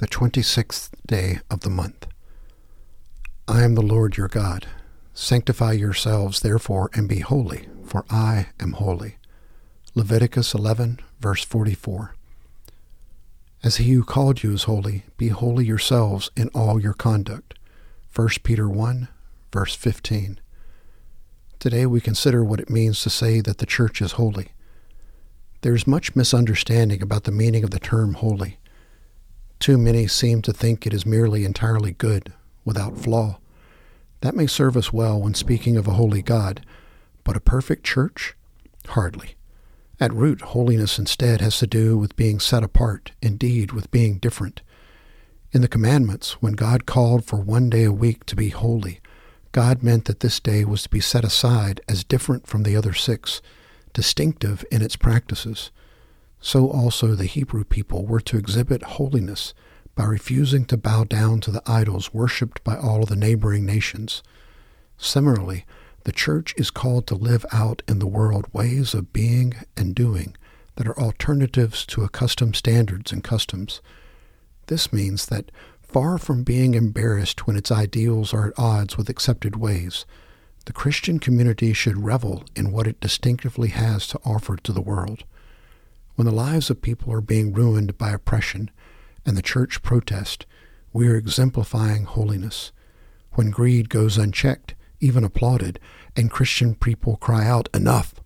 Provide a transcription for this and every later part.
the twenty sixth day of the month. I am the Lord your God. Sanctify yourselves therefore and be holy, for I am holy. Leviticus 11, verse 44. As he who called you is holy, be holy yourselves in all your conduct. 1 Peter 1, verse 15. Today we consider what it means to say that the church is holy. There is much misunderstanding about the meaning of the term holy. Too many seem to think it is merely entirely good, without flaw. That may serve us well when speaking of a holy God, but a perfect church? Hardly. At root, holiness instead has to do with being set apart, indeed, with being different. In the commandments, when God called for one day a week to be holy, God meant that this day was to be set aside as different from the other six, distinctive in its practices. So also the Hebrew people were to exhibit holiness by refusing to bow down to the idols worshipped by all the neighboring nations. Similarly, the church is called to live out in the world ways of being and doing that are alternatives to accustomed standards and customs. This means that far from being embarrassed when its ideals are at odds with accepted ways, the Christian community should revel in what it distinctively has to offer to the world. When the lives of people are being ruined by oppression and the church protest, we are exemplifying holiness. When greed goes unchecked, even applauded, and Christian people cry out, Enough!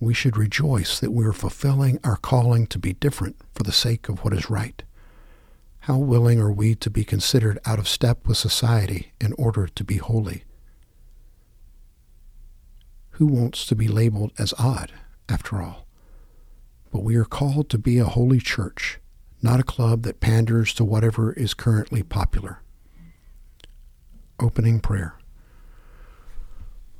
We should rejoice that we are fulfilling our calling to be different for the sake of what is right. How willing are we to be considered out of step with society in order to be holy? Who wants to be labeled as odd, after all? But we are called to be a holy church, not a club that panders to whatever is currently popular. Opening prayer.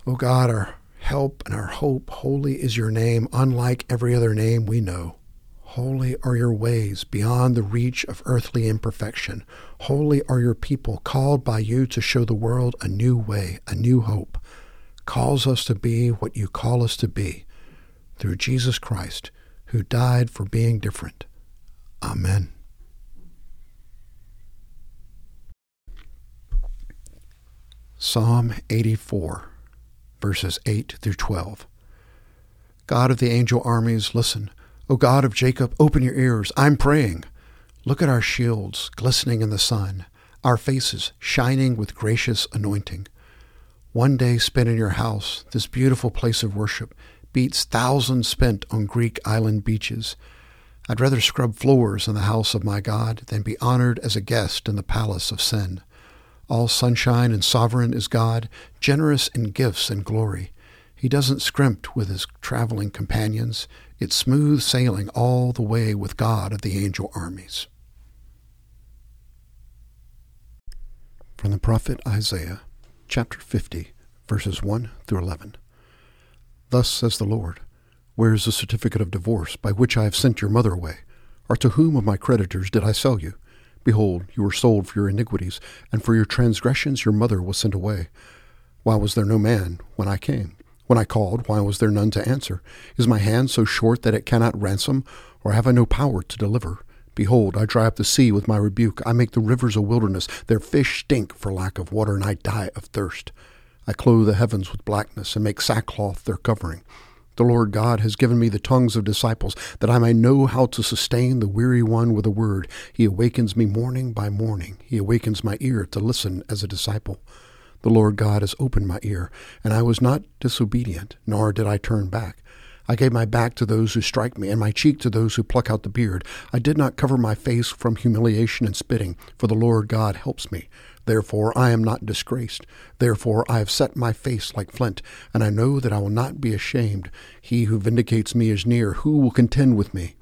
O oh God, our help and our hope, holy is your name, unlike every other name we know. Holy are your ways beyond the reach of earthly imperfection. Holy are your people, called by you to show the world a new way, a new hope. Calls us to be what you call us to be. Through Jesus Christ, who died for being different. Amen. Psalm 84, verses 8 through 12. God of the angel armies, listen. O God of Jacob, open your ears. I'm praying. Look at our shields glistening in the sun, our faces shining with gracious anointing. One day spent in your house, this beautiful place of worship, beats thousands spent on Greek island beaches. I'd rather scrub floors in the house of my God than be honored as a guest in the palace of sin. All sunshine and sovereign is God, generous in gifts and glory. He doesn't scrimp with his traveling companions. It's smooth sailing all the way with God of the angel armies. From the prophet Isaiah, chapter 50, verses 1 through 11. Thus says the Lord, Where is the certificate of divorce by which I have sent your mother away? Or to whom of my creditors did I sell you? Behold, you were sold for your iniquities, and for your transgressions your mother was sent away. Why was there no man when I came? When I called, why was there none to answer? Is my hand so short that it cannot ransom, or have I no power to deliver? Behold, I dry up the sea with my rebuke. I make the rivers a wilderness. Their fish stink for lack of water, and I die of thirst. I clothe the heavens with blackness and make sackcloth their covering. The Lord God has given me the tongues of disciples, that I may know how to sustain the weary one with a word. He awakens me morning by morning. He awakens my ear to listen as a disciple. The Lord God has opened my ear, and I was not disobedient, nor did I turn back. I gave my back to those who strike me, and my cheek to those who pluck out the beard. I did not cover my face from humiliation and spitting, for the Lord God helps me. Therefore I am not disgraced. Therefore I have set my face like flint, and I know that I will not be ashamed. He who vindicates me is near. Who will contend with me?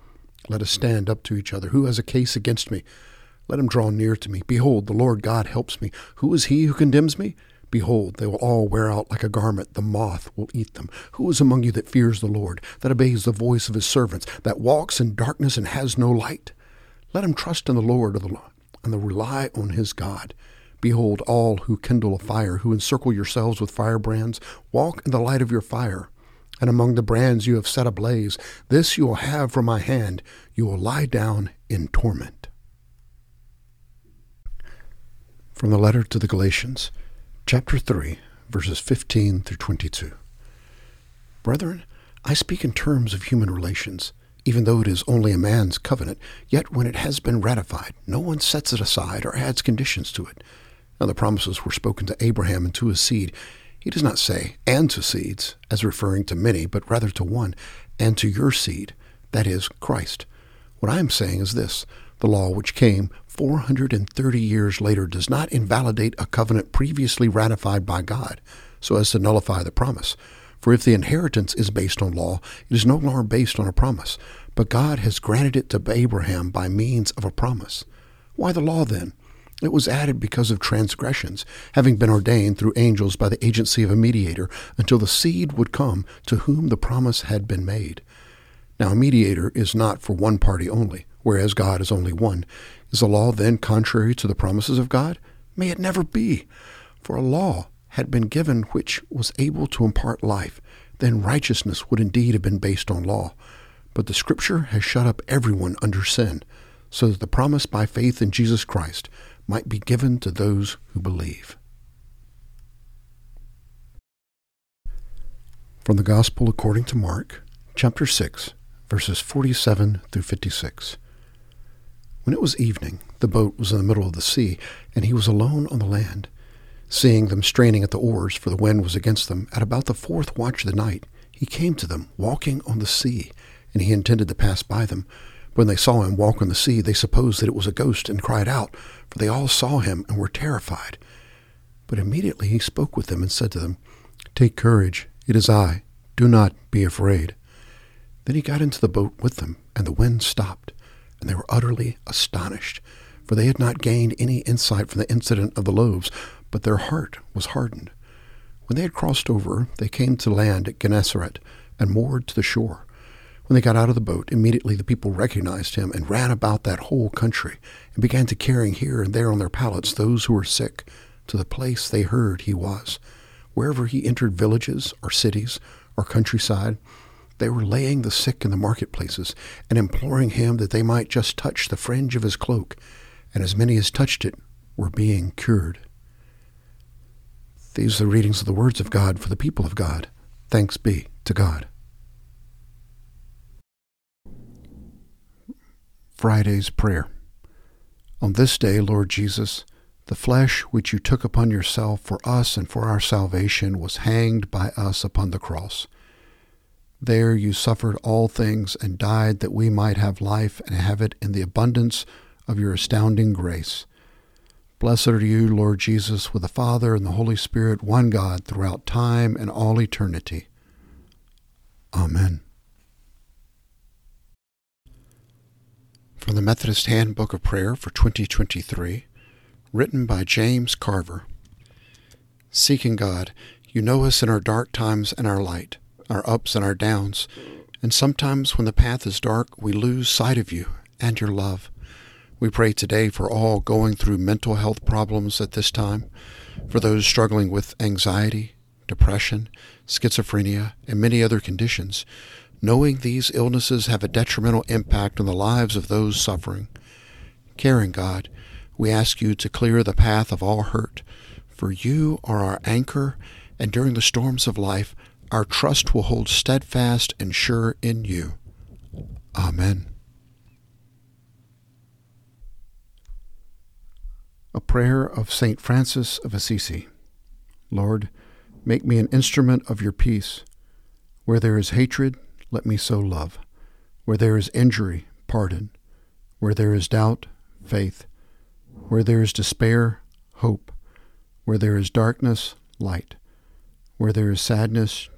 Let us stand up to each other. Who has a case against me? Let him draw near to me. Behold, the Lord God helps me. Who is he who condemns me? Behold, they will all wear out like a garment. The moth will eat them. Who is among you that fears the Lord, that obeys the voice of his servants, that walks in darkness and has no light? Let him trust in the Lord and the rely on his God. Behold, all who kindle a fire, who encircle yourselves with firebrands, walk in the light of your fire. And among the brands you have set ablaze, this you will have from my hand. You will lie down in torment. From the letter to the Galatians, chapter 3, verses 15 through 22. Brethren, I speak in terms of human relations. Even though it is only a man's covenant, yet when it has been ratified, no one sets it aside or adds conditions to it. Now the promises were spoken to Abraham and to his seed. He does not say, and to seeds, as referring to many, but rather to one, and to your seed, that is, Christ. What I am saying is this the law which came 430 years later does not invalidate a covenant previously ratified by God so as to nullify the promise. For if the inheritance is based on law, it is no longer based on a promise, but God has granted it to Abraham by means of a promise. Why the law then? It was added because of transgressions, having been ordained through angels by the agency of a mediator, until the seed would come to whom the promise had been made. Now, a mediator is not for one party only, whereas God is only one. Is the law then contrary to the promises of God? May it never be. For a law had been given which was able to impart life, then righteousness would indeed have been based on law. But the Scripture has shut up everyone under sin, so that the promise by faith in Jesus Christ might be given to those who believe. From the Gospel according to Mark, chapter 6, verses 47 through 56. When it was evening, the boat was in the middle of the sea, and he was alone on the land. Seeing them straining at the oars, for the wind was against them, at about the fourth watch of the night, he came to them, walking on the sea, and he intended to pass by them. When they saw him walk on the sea, they supposed that it was a ghost, and cried out, for they all saw him and were terrified. But immediately he spoke with them and said to them, Take courage, it is I, do not be afraid. Then he got into the boat with them, and the wind stopped and they were utterly astonished, for they had not gained any insight from the incident of the loaves, but their heart was hardened. When they had crossed over, they came to land at Gennesaret and moored to the shore. When they got out of the boat, immediately the people recognized him and ran about that whole country and began to carrying here and there on their pallets those who were sick to the place they heard he was. Wherever he entered villages or cities or countryside, they were laying the sick in the marketplaces and imploring him that they might just touch the fringe of his cloak, and as many as touched it were being cured. These are the readings of the words of God for the people of God. Thanks be to God. Friday's Prayer. On this day, Lord Jesus, the flesh which you took upon yourself for us and for our salvation was hanged by us upon the cross. There you suffered all things and died that we might have life and have it in the abundance of your astounding grace. Blessed are you, Lord Jesus, with the Father and the Holy Spirit, one God, throughout time and all eternity. Amen. From the Methodist Handbook of Prayer for 2023, written by James Carver. Seeking God, you know us in our dark times and our light our ups and our downs. And sometimes when the path is dark, we lose sight of you and your love. We pray today for all going through mental health problems at this time, for those struggling with anxiety, depression, schizophrenia, and many other conditions, knowing these illnesses have a detrimental impact on the lives of those suffering. Caring God, we ask you to clear the path of all hurt, for you are our anchor, and during the storms of life, our trust will hold steadfast and sure in you. Amen. A prayer of St. Francis of Assisi. Lord, make me an instrument of your peace. Where there is hatred, let me sow love. Where there is injury, pardon. Where there is doubt, faith. Where there is despair, hope. Where there is darkness, light. Where there is sadness,